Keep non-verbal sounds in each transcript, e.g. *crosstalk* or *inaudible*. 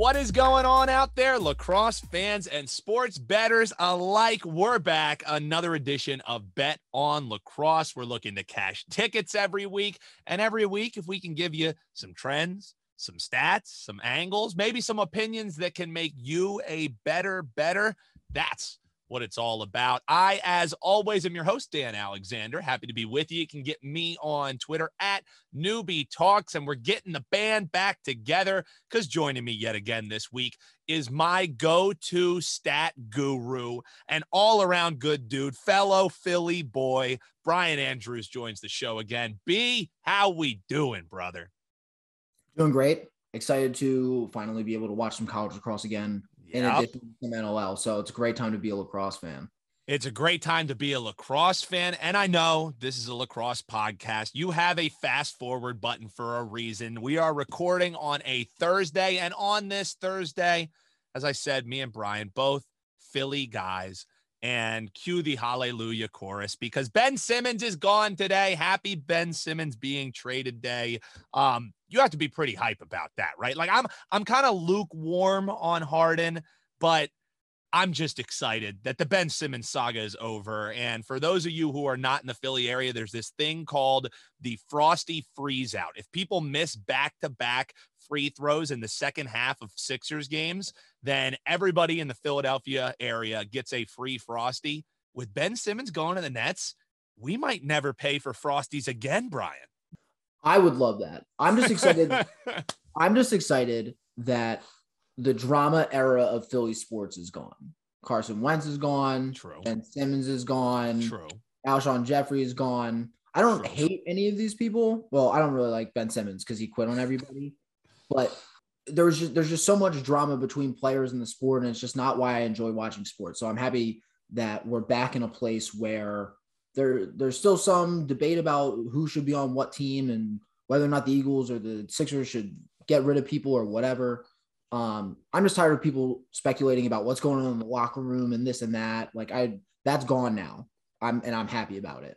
What is going on out there, lacrosse fans and sports betters alike? We're back. Another edition of Bet on Lacrosse. We're looking to cash tickets every week. And every week, if we can give you some trends, some stats, some angles, maybe some opinions that can make you a better better, that's what it's all about. I, as always, am your host, Dan Alexander. Happy to be with you. You can get me on Twitter at Newbie Talks, and we're getting the band back together because joining me yet again this week is my go to stat guru and all around good dude, fellow Philly boy, Brian Andrews joins the show again. B, how we doing, brother? Doing great. Excited to finally be able to watch some college lacrosse again in addition to some NLL. So it's a great time to be a lacrosse fan. It's a great time to be a lacrosse fan. And I know this is a lacrosse podcast. You have a fast forward button for a reason. We are recording on a Thursday. And on this Thursday, as I said, me and Brian, both Philly guys, and cue the hallelujah chorus because Ben Simmons is gone today. Happy Ben Simmons being traded day. Um, you have to be pretty hype about that, right? Like I'm I'm kind of lukewarm on Harden, but I'm just excited that the Ben Simmons saga is over. And for those of you who are not in the Philly area, there's this thing called the Frosty Freeze Out. If people miss back to back free throws in the second half of Sixers games, then everybody in the Philadelphia area gets a free Frosty. With Ben Simmons going to the Nets, we might never pay for Frosties again, Brian. I would love that. I'm just excited. *laughs* I'm just excited that the drama era of Philly sports is gone. Carson Wentz is gone. True. Ben Simmons is gone. True. Alshon Jeffery is gone. I don't True. hate any of these people. Well, I don't really like Ben Simmons because he quit on everybody. But there's just there's just so much drama between players in the sport, and it's just not why I enjoy watching sports. So I'm happy that we're back in a place where there there's still some debate about who should be on what team and whether or not the Eagles or the Sixers should get rid of people or whatever. Um, I'm just tired of people speculating about what's going on in the locker room and this and that. Like I that's gone now. I'm and I'm happy about it.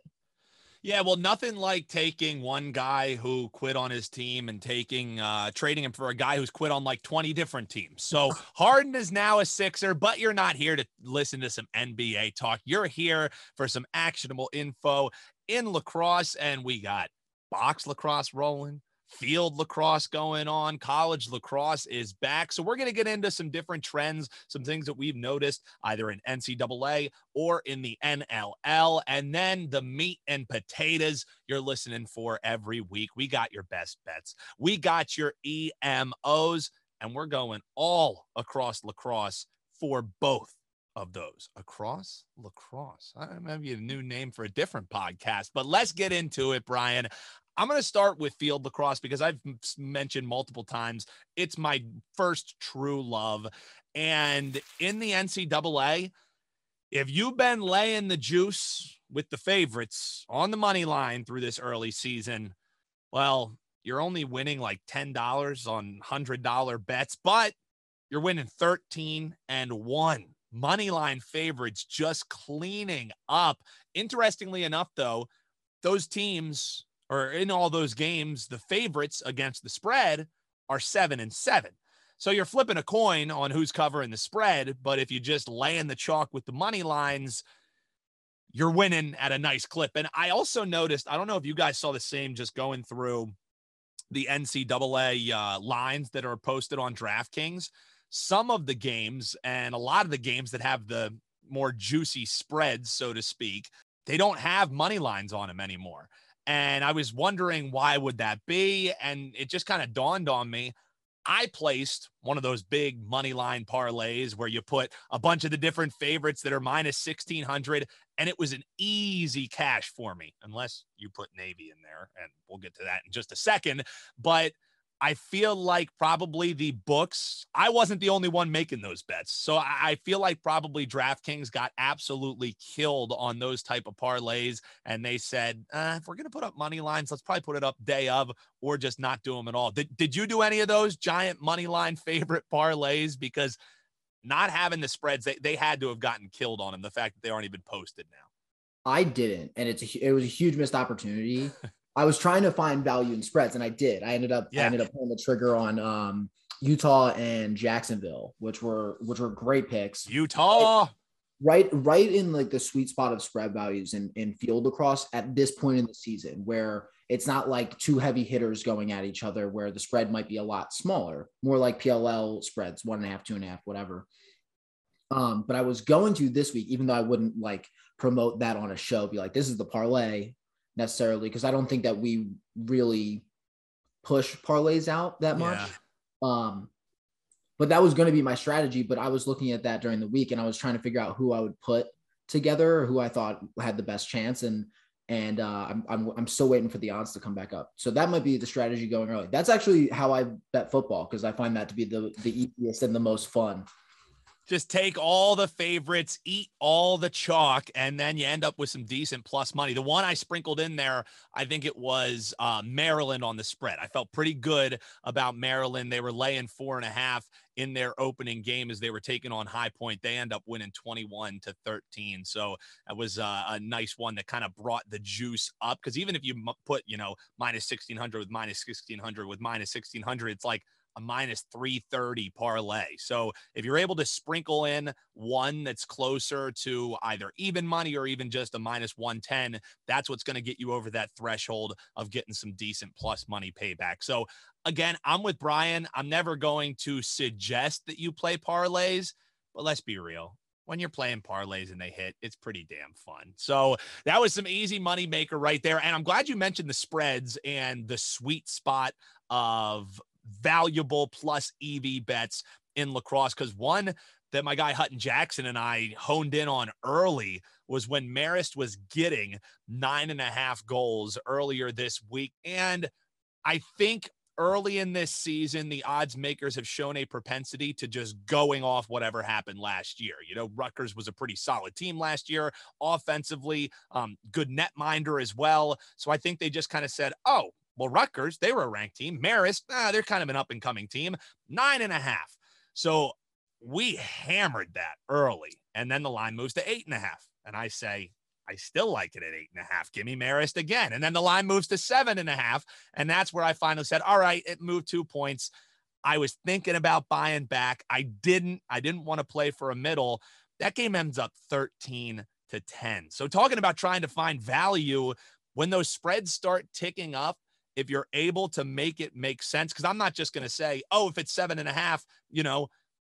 Yeah, well, nothing like taking one guy who quit on his team and taking uh trading him for a guy who's quit on like 20 different teams. So Harden is now a Sixer, but you're not here to listen to some NBA talk. You're here for some actionable info in lacrosse, and we got box lacrosse rolling. Field lacrosse going on, college lacrosse is back. So, we're going to get into some different trends, some things that we've noticed either in NCAA or in the NLL, and then the meat and potatoes you're listening for every week. We got your best bets, we got your EMOs, and we're going all across lacrosse for both of those across lacrosse. I maybe a new name for a different podcast, but let's get into it, Brian. I'm going to start with field lacrosse because I've mentioned multiple times it's my first true love. And in the NCAA, if you've been laying the juice with the favorites on the money line through this early season, well, you're only winning like $10 on $100 bets, but you're winning 13 and 1 money line favorites just cleaning up. Interestingly enough, though, those teams or in all those games, the favorites against the spread are seven and seven. So you're flipping a coin on who's covering the spread. But if you just in the chalk with the money lines, you're winning at a nice clip. And I also noticed, I don't know if you guys saw the same just going through the NCAA uh, lines that are posted on DraftKings. Some of the games and a lot of the games that have the more juicy spreads, so to speak, they don't have money lines on them anymore. And I was wondering why would that be? And it just kind of dawned on me. I placed one of those big money line parlays where you put a bunch of the different favorites that are minus 1600 and it was an easy cash for me unless you put Navy in there and we'll get to that in just a second, but I feel like probably the books, I wasn't the only one making those bets. So I feel like probably DraftKings got absolutely killed on those type of parlays. And they said, uh, if we're going to put up money lines, let's probably put it up day of or just not do them at all. Did, did you do any of those giant money line favorite parlays? Because not having the spreads, they, they had to have gotten killed on them. The fact that they aren't even posted now. I didn't, and it's a, it was a huge missed opportunity. *laughs* I was trying to find value in spreads, and I did. I ended up Yeah. I ended up pulling the trigger on um, Utah and Jacksonville, which were which were great picks. Utah. Right, right in like the sweet spot of spread values in, in field lacrosse at this point in the season, where it's not like two heavy hitters going at each other, where the spread might be a lot smaller, more like PLL spreads, one and a half, two and a half, whatever. Um, but I was going to this week, even though I wouldn't like promote that on a show, be like, this is the parlay necessarily, because I don't think that we really push parlays out that much. Yeah. Um, but that was going to be my strategy. But I was looking at that during the week and I was trying to figure out who I would put together, who I thought had the best chance. And and uh, I'm, I'm I'm still waiting for the odds to come back up. So that might be the strategy going early. That's actually how I bet football because I find that to be the the easiest and the most fun just take all the favorites, eat all the chalk, and then you end up with some decent plus money. The one I sprinkled in there, I think it was uh, Maryland on the spread. I felt pretty good about Maryland. They were laying four and a half in their opening game as they were taking on High Point. They end up winning 21 to 13. So that was uh, a nice one that kind of brought the juice up. Because even if you put, you know, minus 1600 with minus 1600 with minus 1600, it's like a minus 330 parlay. So if you're able to sprinkle in one that's closer to either even money or even just a minus 110, that's what's going to get you over that threshold of getting some decent plus money payback. So again, I'm with Brian. I'm never going to suggest that you play parlays, but let's be real when you're playing parlays and they hit, it's pretty damn fun. So that was some easy money maker right there. And I'm glad you mentioned the spreads and the sweet spot of valuable plus EV bets in lacrosse because one that my guy Hutton Jackson and I honed in on early was when Marist was getting nine and a half goals earlier this week. And I think early in this season, the odds makers have shown a propensity to just going off whatever happened last year. You know, Rutgers was a pretty solid team last year, offensively, um, good netminder as well. So I think they just kind of said, oh, well, Rutgers, they were a ranked team. Marist, ah, they're kind of an up and coming team, nine and a half. So we hammered that early. And then the line moves to eight and a half. And I say, I still like it at eight and a half. Give me Marist again. And then the line moves to seven and a half. And that's where I finally said, all right, it moved two points. I was thinking about buying back. I didn't. I didn't want to play for a middle. That game ends up 13 to 10. So talking about trying to find value when those spreads start ticking up, if you're able to make it make sense, because I'm not just going to say, oh, if it's seven and a half, you know,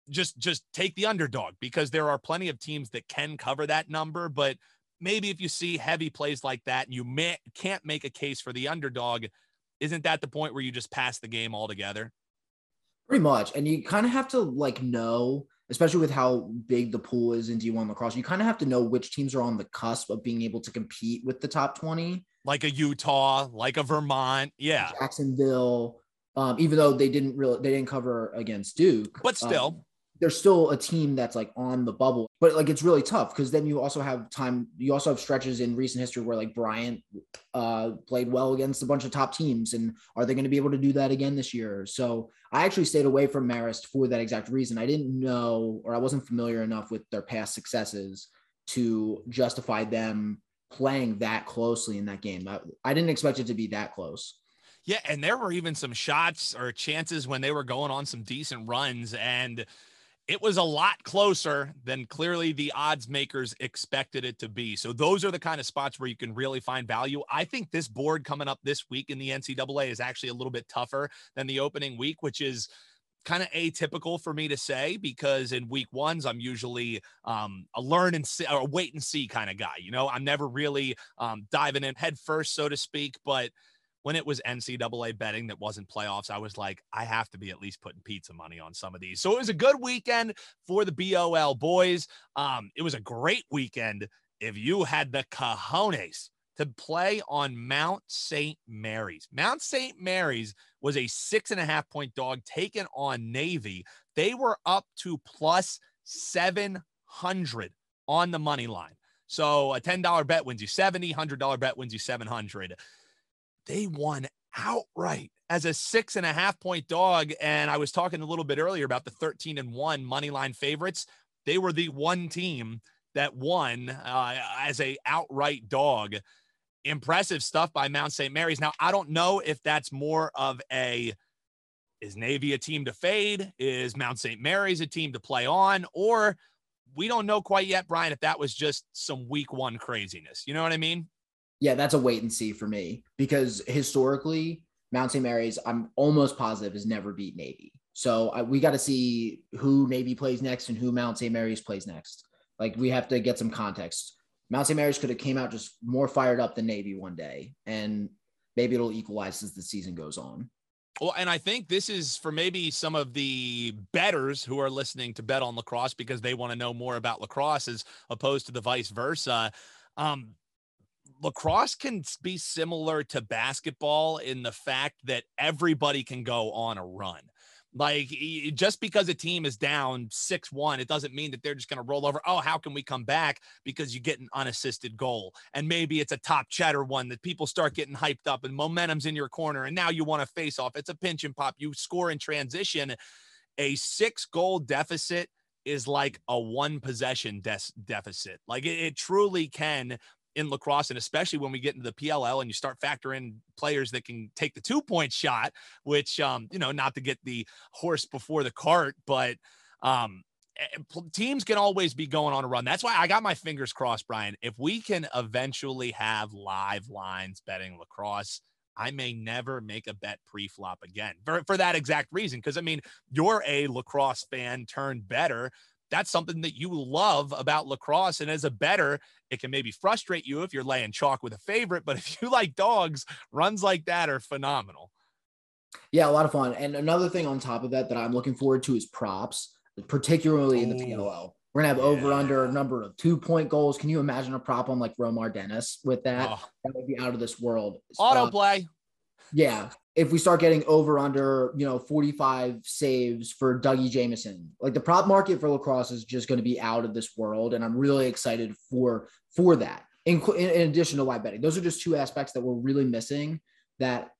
just just take the underdog because there are plenty of teams that can cover that number. But maybe if you see heavy plays like that and you may, can't make a case for the underdog, isn't that the point where you just pass the game altogether? Pretty much. And you kind of have to like know, especially with how big the pool is in D1 lacrosse, you kind of have to know which teams are on the cusp of being able to compete with the top 20 like a Utah, like a Vermont. Yeah. Jacksonville. Um, even though they didn't really they didn't cover against Duke. But um, still. Um, there's still a team that's like on the bubble. But like it's really tough because then you also have time, you also have stretches in recent history where like Bryant uh played well against a bunch of top teams. And are they going to be able to do that again this year? So I actually stayed away from Marist for that exact reason. I didn't know or I wasn't familiar enough with their past successes to justify them playing that closely in that game. I, I didn't expect it to be that close. Yeah, and there were even some shots or chances when they were going on some decent runs, and it was a lot closer than clearly the odds makers expected it to be. So those are the kind of spots where you can really find value. I think this board coming up this week in the NCAA is actually a little bit tougher than the opening week, which is kind of atypical for me to say because in week ones I'm usually um, a learn and see or wait and see kind of guy. You know, I'm never really um, diving in head first, so to speak. But when it was NCAA betting that wasn't playoffs, I was like, I have to be at least putting pizza money on some of these. So it was a good weekend for the BOL boys. Um, it was a great weekend if you had the cojones to play on Mount St. Mary's. Mount St. Mary's was a six and a half point dog taken on Navy. They were up to plus 700 on the money line. So a $10 bet wins you 70, $100 bet wins you 700. They won outright as a six and a half point dog. And I was talking a little bit earlier about the 13 and one money line favorites. They were the one team that won uh, as a outright dog impressive stuff by Mount St. Mary's. Now, I don't know if that's more of a is Navy a team to fade? Is Mount St. Mary's a team to play on? Or we don't know quite yet, Brian, if that was just some week one craziness. You know what I mean? Yeah, that's a wait and see for me because historically, Mount St. Mary's, I'm almost positive, has never beat Navy. So I, we got to see who Navy plays next and who Mount St. Mary's plays next. Like we have to get some context. Mount St. Mary's could have came out just more fired up than Navy one day, and maybe it'll equalize as the season goes on. Well, and I think this is for maybe some of the betters who are listening to bet on lacrosse because they want to know more about lacrosse as opposed to the vice versa. Um, lacrosse can be similar to basketball in the fact that everybody can go on a run. Like just because a team is down 6 1, it doesn't mean that they're just going to roll over. Oh, how can we come back? Because you get an unassisted goal. And maybe it's a top chatter one that people start getting hyped up and momentum's in your corner. And now you want to face off. It's a pinch and pop. You score in transition. A six goal deficit is like a one possession de- deficit. Like it, it truly can in lacrosse, and especially when we get into the PLL and you start factoring players that can take the two point shot, which, um, you know, not to get the horse before the cart, but um, eh, teams can always be going on a run. That's why I got my fingers crossed, Brian. If we can eventually have live lines betting lacrosse, I may never make a bet pre-flop again for, for that exact reason. Because I mean, you're a lacrosse fan turned better that's something that you love about lacrosse. And as a better, it can maybe frustrate you if you're laying chalk with a favorite, but if you *laughs* like dogs, runs like that are phenomenal. Yeah, a lot of fun. And another thing on top of that that I'm looking forward to is props, particularly in the PLL. We're gonna have yeah. over under a number of two point goals. Can you imagine a prop on like Romar Dennis with that? Oh. That would be out of this world. Autoplay. Uh, yeah, if we start getting over under, you know, 45 saves for Dougie Jamieson, like the prop market for lacrosse is just going to be out of this world. And I'm really excited for, for that. In, in addition to live betting, those are just two aspects that we're really missing that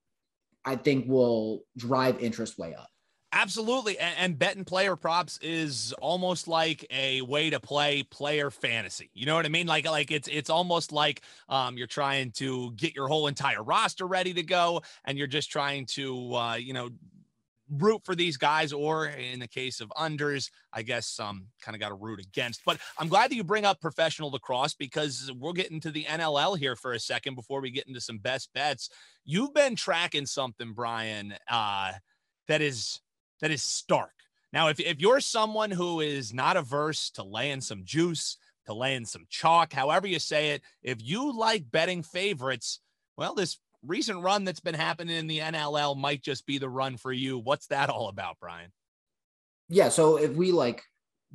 I think will drive interest way up. Absolutely. And, and bet and player props is almost like a way to play player fantasy. You know what I mean? Like, like it's it's almost like um, you're trying to get your whole entire roster ready to go, and you're just trying to uh, you know root for these guys, or in the case of unders, I guess um kind of got to root against. But I'm glad that you bring up professional lacrosse because we'll get into the NLL here for a second before we get into some best bets. You've been tracking something, Brian, uh, that is that is stark. Now, if, if you're someone who is not averse to laying some juice, to laying some chalk, however you say it, if you like betting favorites, well, this recent run that's been happening in the NLL might just be the run for you. What's that all about, Brian? Yeah. So if we like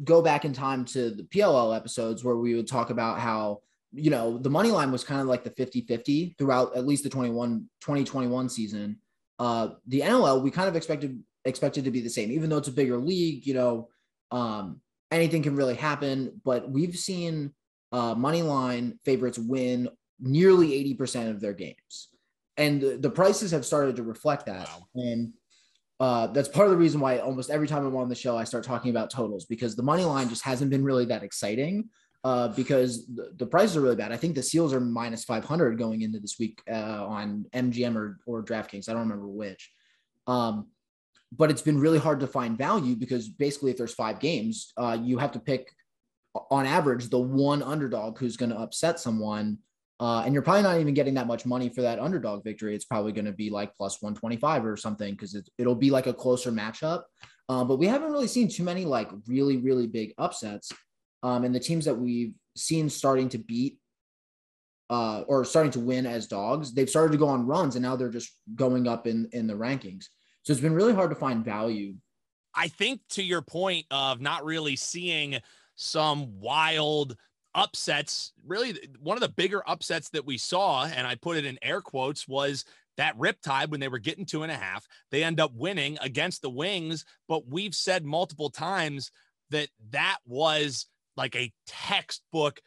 go back in time to the PLL episodes where we would talk about how, you know, the money line was kind of like the 50 50 throughout at least the 21 2021 season. Uh, the NLL, we kind of expected expected to be the same, even though it's a bigger league. You know, um, anything can really happen. But we've seen uh, money line favorites win nearly eighty percent of their games, and the, the, prices have started to reflect that. Wow. And uh, that's part of the reason why almost every time I'm on the show, I start talking about totals because the money line just hasn't been really that exciting. Uh, because the, the, prices are really bad. I think the Seals are minus 500 going into this week uh, on MGM or, or DraftKings. I don't remember which. Um, but it's been really hard to find value because basically if there's five games uh, you have to pick on average the one underdog who's going to upset someone uh, and you're probably not even getting that much money for that underdog victory. It's probably going to be like plus 125 or something because it, it'll be like a closer matchup. Uh, but we haven't really seen too many like really really big upsets um, and the teams that we've seen starting to beat uh, or starting to win as dogs they've started to go on runs and now they're just going up in in the rankings so it's been really hard to find value. I think to your point of not really seeing some wild upsets, really one of the bigger upsets that we saw, and I put it in air quotes, was that Riptide when they were getting two and a half. They end up winning against the Wings, but we've said multiple times that that was like a textbook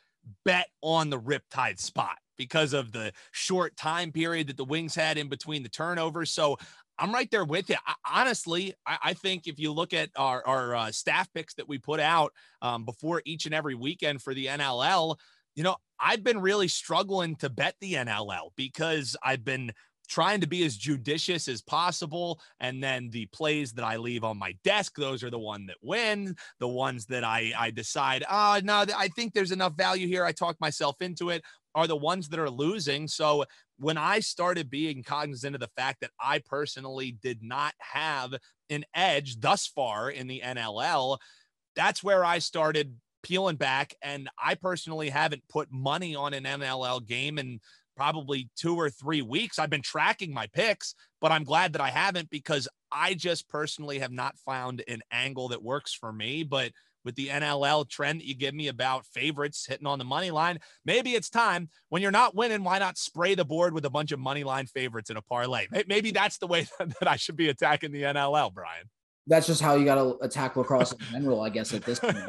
bet on the Riptide spot because of the short time period that the Wings had in between the turnovers. So I'm right there with you. I, honestly, I, I, think if you look at our, our uh, staff picks that we put out um, before each and every weekend for the NLL, you know, I've been really struggling to bet the NLL because I've been trying to be as judicious as possible. And then the plays that I leave on my desk, those are the one that win. The ones that I, I decide, oh, no, I think there's enough value here. I talk myself into it are the ones that are losing. So when I started being cognizant of the fact that I personally did not have an edge thus far in the NLL, that's where I started peeling back. And I personally haven't put money on an NLL game in probably two or three weeks. I've been tracking my picks, but I'm glad that I haven't because I just personally have not found an angle that works for me. But with the NLL trend that you give me about favorites hitting on the money line, maybe it's time when you're not winning. Why not spray the board with a bunch of money line favorites in a parlay? Maybe that's the way *laughs* that I should be attacking the NLL, Brian that's just how you got to attack lacrosse in general, I guess. At this point, *laughs*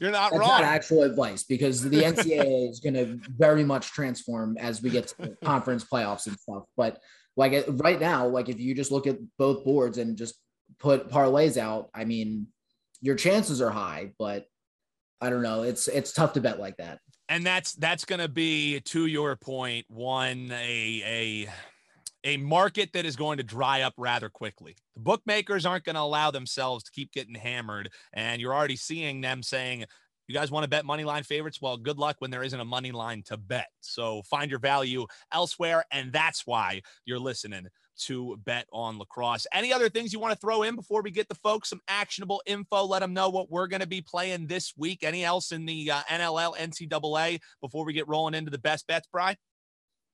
you're not that's wrong. Not actual advice because the NCAA is going to very much transform as we get to conference playoffs and stuff. But like right now, like if you just look at both boards and just put parlays out, I mean, your chances are high, but I don't know. It's it's tough to bet like that. And that's that's going to be to your point, one a a a market that is going to dry up rather quickly. The bookmakers aren't going to allow themselves to keep getting hammered. And you're already seeing them saying, you guys want to bet money line favorites? Well, good luck when there isn't a money line to bet. So find your value elsewhere. And that's why you're listening to bet on lacrosse. Any other things you want to throw in before we get the folks some actionable info? Let them know what we're going to be playing this week. Any else in the uh, NLL, NCAA before we get rolling into the best bets, Bry?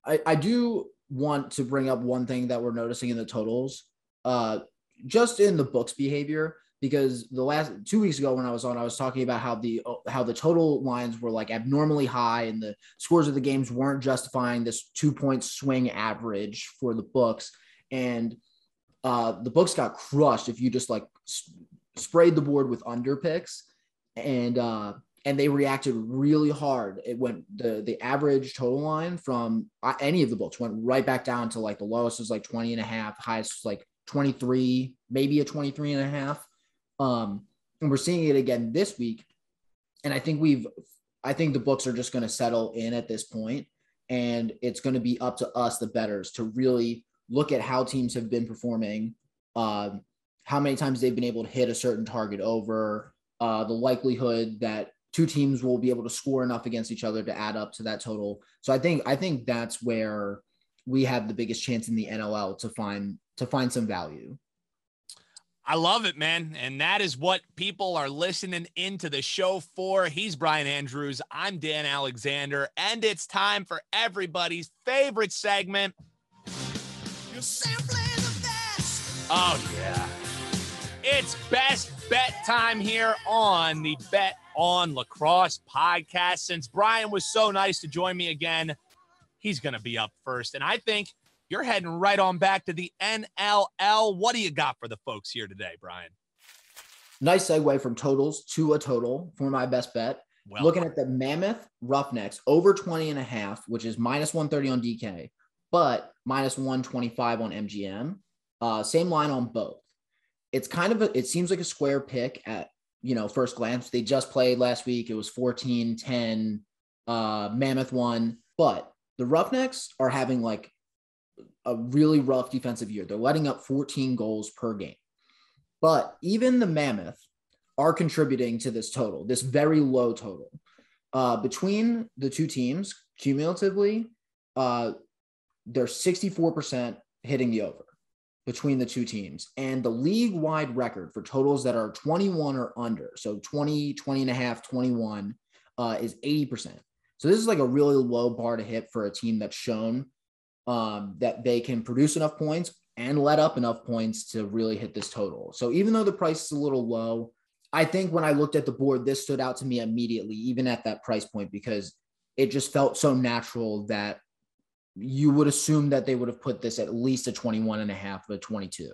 I, I do want to bring up one thing that we're noticing in the totals, uh, just in the books behavior. Because the last two weeks ago when I was on, I was talking about how the how the total lines were like abnormally high and the scores of the games weren't justifying this two point swing average for the books, and uh, the books got crushed if you just like sp- sprayed the board with under picks, and uh, and they reacted really hard. It went the the average total line from uh, any of the books went right back down to like the lowest was like 20 and a half, highest was like 23, maybe a 23 and a half. Um, and we're seeing it again this week. And I think we've I think the books are just going to settle in at this point, and it's going to be up to us, the betters, to really look at how teams have been performing, um, how many times they've been able to hit a certain target over, uh, the likelihood that two teams will be able to score enough against each other to add up to that total. So I think I think that's where we have the biggest chance in the NLL to find to find some value. I love it, man. And that is what people are listening into the show for. He's Brian Andrews. I'm Dan Alexander. And it's time for everybody's favorite segment. Oh, yeah. It's best bet time here on the Bet on Lacrosse podcast. Since Brian was so nice to join me again, he's going to be up first. And I think you're heading right on back to the NLL. What do you got for the folks here today, Brian? Nice segue from totals to a total for my best bet. Well, Looking at the Mammoth Roughnecks over 20 and a half, which is minus 130 on DK, but minus 125 on MGM. Uh, same line on both. It's kind of a, it seems like a square pick at you know, first glance. They just played last week. It was 14 10. Uh, Mammoth won, but the Roughnecks are having like a really rough defensive year. They're letting up 14 goals per game. But even the Mammoth are contributing to this total, this very low total. Uh, between the two teams, cumulatively, uh, they're 64% hitting the over between the two teams. And the league wide record for totals that are 21 or under so 20 20 and a half 21 uh, is 80% so this is like a really low bar to hit for a team that's shown um, that they can produce enough points and let up enough points to really hit this total. So even though the price is a little low i think when i looked at the board this stood out to me immediately even at that price point because it just felt so natural that you would assume that they would have put this at least a 21 and a half, a 22.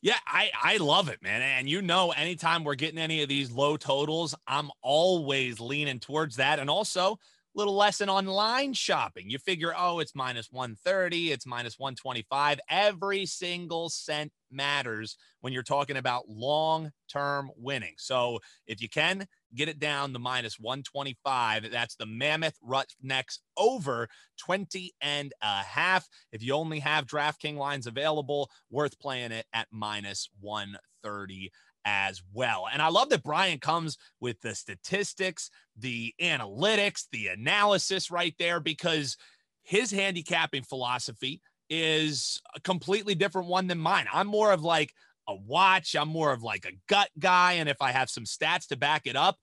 Yeah, I, I love it, man. And you know, anytime we're getting any of these low totals, I'm always leaning towards that. And also, little lesson on line shopping. You figure, oh, it's minus 130, it's minus 125. Every single cent matters when you're talking about long term winning. So if you can get it down to minus 125, that's the Mammoth Roughnecks over 20 and a half. If you only have DraftKings lines available, worth playing it at minus 130 as well. And I love that Brian comes with the statistics, the analytics, the analysis right there because his handicapping philosophy is a completely different one than mine. I'm more of like a watch, I'm more of like a gut guy. And if I have some stats to back it up,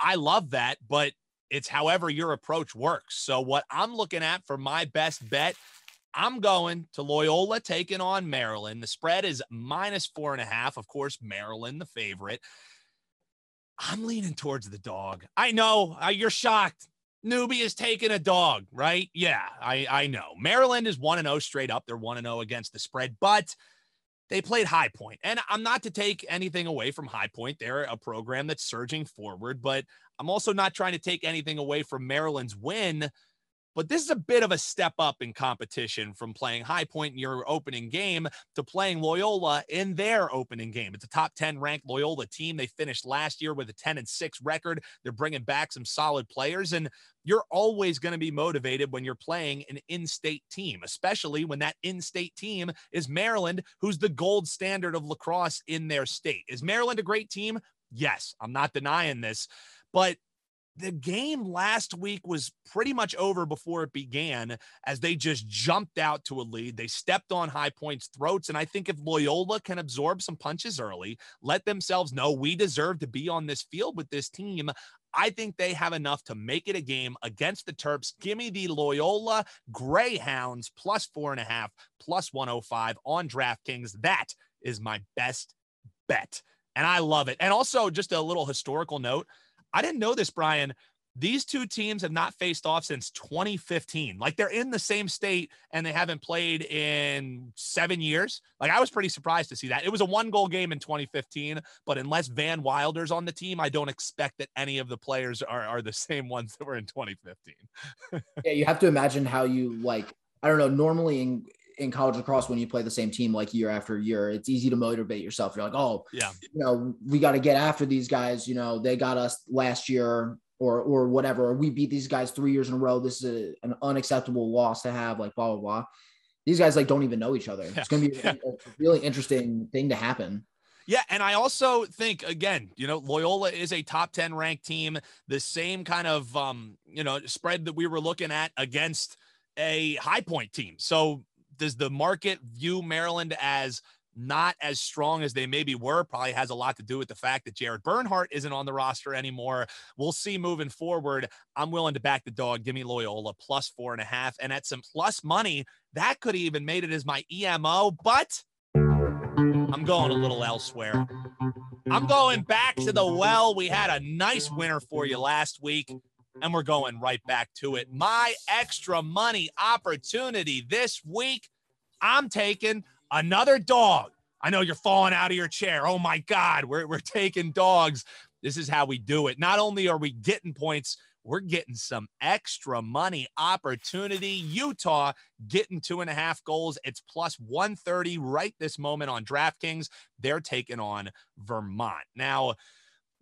I love that. But it's however your approach works. So, what I'm looking at for my best bet, I'm going to Loyola taking on Maryland. The spread is minus four and a half. Of course, Maryland, the favorite. I'm leaning towards the dog. I know uh, you're shocked. Newbie is taking a dog, right? Yeah, I, I know. Maryland is 1 0 straight up. They're 1 0 against the spread, but they played High Point. And I'm not to take anything away from High Point. They're a program that's surging forward, but I'm also not trying to take anything away from Maryland's win but this is a bit of a step up in competition from playing High Point in your opening game to playing Loyola in their opening game. It's a top 10 ranked Loyola team. They finished last year with a 10 and 6 record. They're bringing back some solid players. And you're always going to be motivated when you're playing an in state team, especially when that in state team is Maryland, who's the gold standard of lacrosse in their state. Is Maryland a great team? Yes, I'm not denying this. But the game last week was pretty much over before it began as they just jumped out to a lead. They stepped on High Point's throats. And I think if Loyola can absorb some punches early, let themselves know we deserve to be on this field with this team, I think they have enough to make it a game against the Terps. Give me the Loyola Greyhounds plus four and a half, plus 105 on DraftKings. That is my best bet. And I love it. And also, just a little historical note I didn't know this, Brian. These two teams have not faced off since 2015. Like they're in the same state and they haven't played in seven years. Like I was pretty surprised to see that. It was a one goal game in 2015, but unless Van Wilder's on the team, I don't expect that any of the players are, are the *laughs* same ones that were in 2015. *laughs* yeah, you have to imagine how you like, I don't know, normally in, in college lacrosse when you play the same team like year after year it's easy to motivate yourself you're like oh yeah you know we got to get after these guys you know they got us last year or or whatever or we beat these guys three years in a row this is a, an unacceptable loss to have like blah blah blah these guys like don't even know each other yeah. it's going to be *laughs* yeah. a, a really interesting thing to happen yeah, and I also think again, you know, Loyola is a top 10 ranked team, the same kind of um, you know, spread that we were looking at against a high point team. So does the market view Maryland as not as strong as they maybe were. Probably has a lot to do with the fact that Jared Bernhardt isn't on the roster anymore. We'll see moving forward. I'm willing to back the dog. Give me Loyola plus four and a half. And at some plus money, that could have even made it as my EMO, but I'm going a little elsewhere. I'm going back to the well. We had a nice winner for you last week and we're going right back to it. My extra money opportunity this week, I'm taking another dog. I know you're falling out of your chair. Oh my God, we're, we're taking dogs. This is how we do it. Not only are we getting points, we're getting some extra money opportunity. Utah getting two and a half goals. It's plus 130 right this moment on DraftKings. They're taking on Vermont. Now,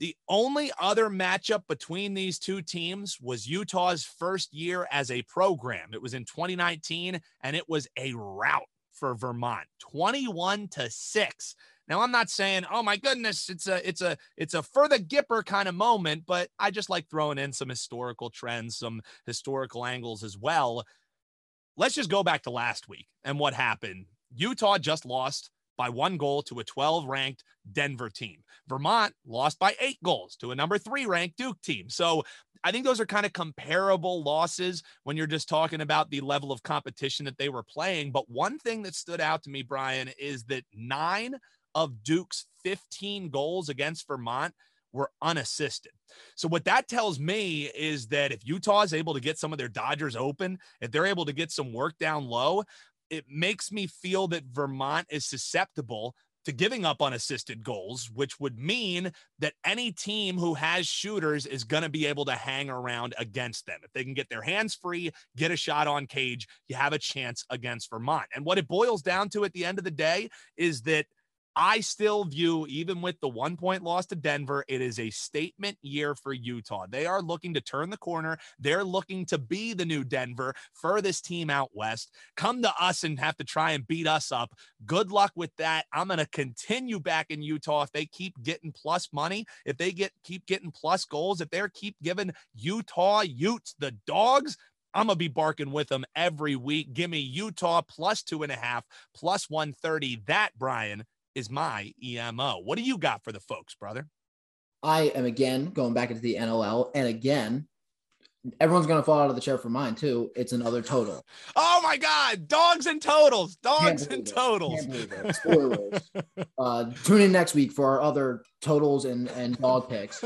the only other matchup between these two teams was Utah's first year as a program. It was in 2019, and it was a rout for Vermont, 21 to 6. Now I'm not saying, oh my goodness, it's a it's a it's a for the Gipper kind of moment, but I just like throwing in some historical trends, some historical angles as well. Let's just go back to last week and what happened. Utah just lost by one goal to a 12 ranked Denver team. Vermont lost by eight goals to a number three ranked Duke team. So I think those are kind of comparable losses when you're just talking about the level of competition that they were playing. But one thing that stood out to me, Brian, is that nine of Duke's 15 goals against Vermont were unassisted. So what that tells me is that if Utah is able to get some of their Dodgers open, if they're able to get some work down low, it makes me feel that Vermont is susceptible to giving up unassisted goals, which would mean that any team who has shooters is going to be able to hang around against them. If they can get their hands free, get a shot on cage, you have a chance against Vermont. And what it boils down to at the end of the day is that I still view, even with the one point loss to Denver, it is a statement year for Utah. They are looking to turn the corner. They're looking to be the new Denver, furthest team out west. Come to us and have to try and beat us up. Good luck with that. I'm going to continue back in Utah if they keep getting plus money, if they get keep getting plus goals, if they're keep giving Utah Utes the dogs. I'm gonna be barking with them every week. Give me Utah plus two and a half, plus 130. That, Brian, is my EMO. What do you got for the folks, brother? I am again going back into the NLL, and again, everyone's going to fall out of the chair for mine too. It's another total. *laughs* Oh my God! Dogs and totals, dogs and totals. Spoilers. *laughs* uh, tune in next week for our other totals and and dog picks.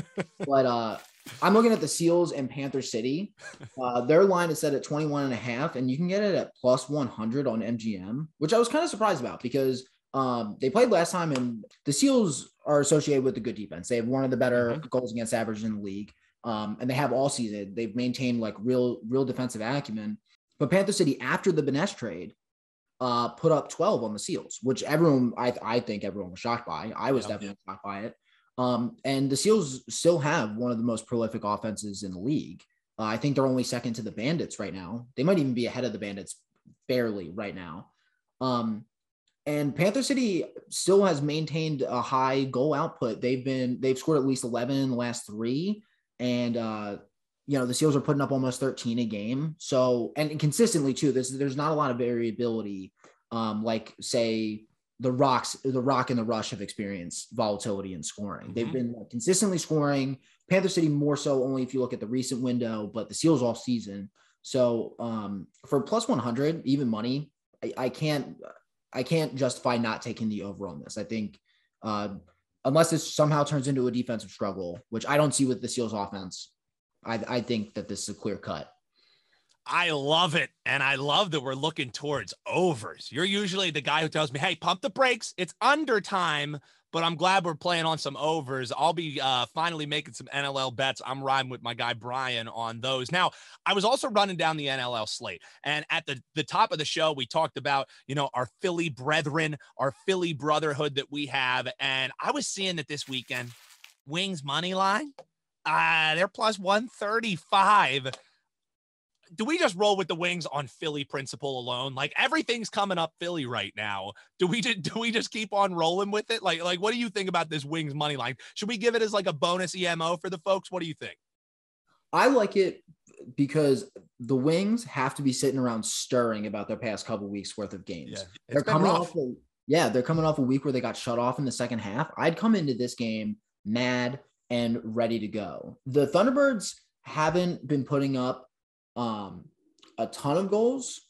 *laughs* but uh, I'm looking at the Seals and Panther City. Uh, their line is set at 21 and a half, and you can get it at plus 100 on MGM, which I was kind of surprised about because um, they played last time, and the Seals are associated with the good defense. They have one of the better mm-hmm. goals against average in the league, um, and they have all season. They've maintained like real, real defensive acumen. But Panther City, after the Benesh trade, uh, put up 12 on the Seals, which everyone, I, I think everyone was shocked by. I was yeah, definitely yeah. shocked by it. Um, and the Seals still have one of the most prolific offenses in the league. Uh, I think they're only second to the Bandits right now. They might even be ahead of the Bandits barely right now. Um, and Panther City still has maintained a high goal output. They've been they've scored at least 11 in the last 3 and uh you know, the Seals are putting up almost 13 a game. So, and consistently too, this there's not a lot of variability um like say the rocks the rock and the rush have experienced volatility in scoring. Mm-hmm. They've been consistently scoring. Panther City more so only if you look at the recent window, but the Seals all season. So, um for plus 100 even money, I, I can't I can't justify not taking the over on this. I think uh, unless this somehow turns into a defensive struggle, which I don't see with the Seals offense, I, I think that this is a clear cut. I love it. And I love that we're looking towards overs. You're usually the guy who tells me, hey, pump the brakes. It's under time but I'm glad we're playing on some overs. I'll be uh, finally making some NLL bets. I'm riding with my guy Brian on those. Now, I was also running down the NLL slate, and at the the top of the show, we talked about you know our Philly brethren, our Philly brotherhood that we have, and I was seeing that this weekend, Wings money line, uh, they're plus one thirty five do we just roll with the wings on Philly principle alone? Like everything's coming up Philly right now. Do we just do we just keep on rolling with it? Like like what do you think about this wings money line? Should we give it as like a bonus EMO for the folks? What do you think? I like it because the wings have to be sitting around stirring about their past couple weeks worth of games. Yeah, they're coming rough. off a, yeah, they're coming off a week where they got shut off in the second half. I'd come into this game mad and ready to go. The Thunderbirds haven't been putting up um, a ton of goals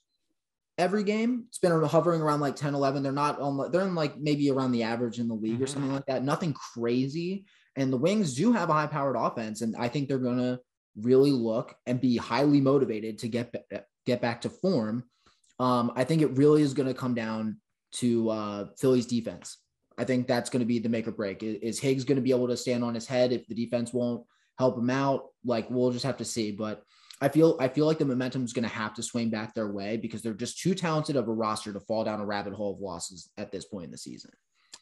every game. It's been hovering around like 10, 11. They're not on, they're in like maybe around the average in the league mm-hmm. or something like that. Nothing crazy. And the Wings do have a high powered offense. And I think they're going to really look and be highly motivated to get, get back to form. Um, I think it really is going to come down to uh, Philly's defense. I think that's going to be the make or break. Is, is Higgs going to be able to stand on his head if the defense won't help him out? Like we'll just have to see. But I feel I feel like the momentum is going to have to swing back their way because they're just too talented of a roster to fall down a rabbit hole of losses at this point in the season.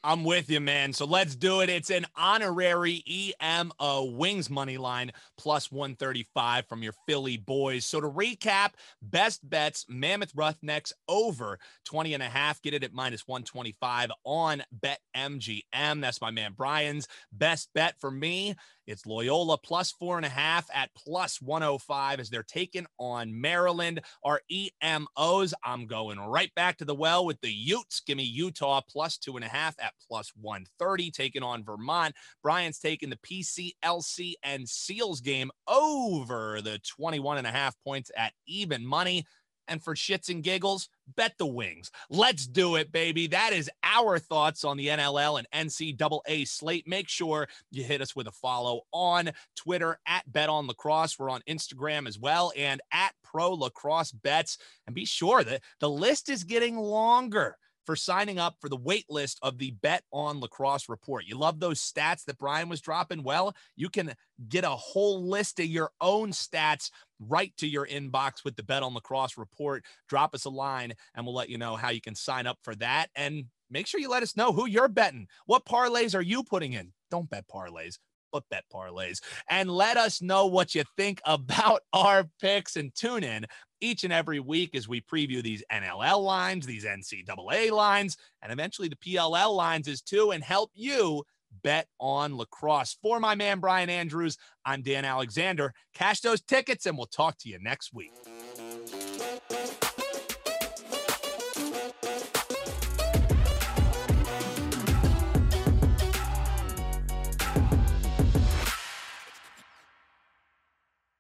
I'm with you, man. So let's do it. It's an honorary EMO Wings money line plus 135 from your Philly boys. So to recap, best bets Mammoth Roughnecks over 20 and a half. Get it at minus 125 on Bet MGM. That's my man Brian's best bet for me. It's Loyola plus four and a half at plus 105 as they're taking on Maryland. Our EMOs, I'm going right back to the well with the Utes. Give me Utah plus two and a half at plus 130, taking on Vermont. Brian's taking the PCLC and Seals game over the 21 and a half points at even money. And for shits and giggles, bet the wings. Let's do it, baby. That is our thoughts on the NLL and NCAA slate. Make sure you hit us with a follow on Twitter at Bet on Lacrosse. We're on Instagram as well and at Pro Lacrosse Bets. And be sure that the list is getting longer for signing up for the wait list of the Bet on Lacrosse report. You love those stats that Brian was dropping? Well, you can get a whole list of your own stats right to your inbox with the Bet on Lacrosse report. Drop us a line and we'll let you know how you can sign up for that. And make sure you let us know who you're betting. What parlays are you putting in? Don't bet parlays, but bet parlays. And let us know what you think about *laughs* our picks and tune in each and every week as we preview these NLL lines, these NCAA lines, and eventually the PLL lines as too, and help you bet on lacrosse. For my man, Brian Andrews, I'm Dan Alexander. Cash those tickets, and we'll talk to you next week.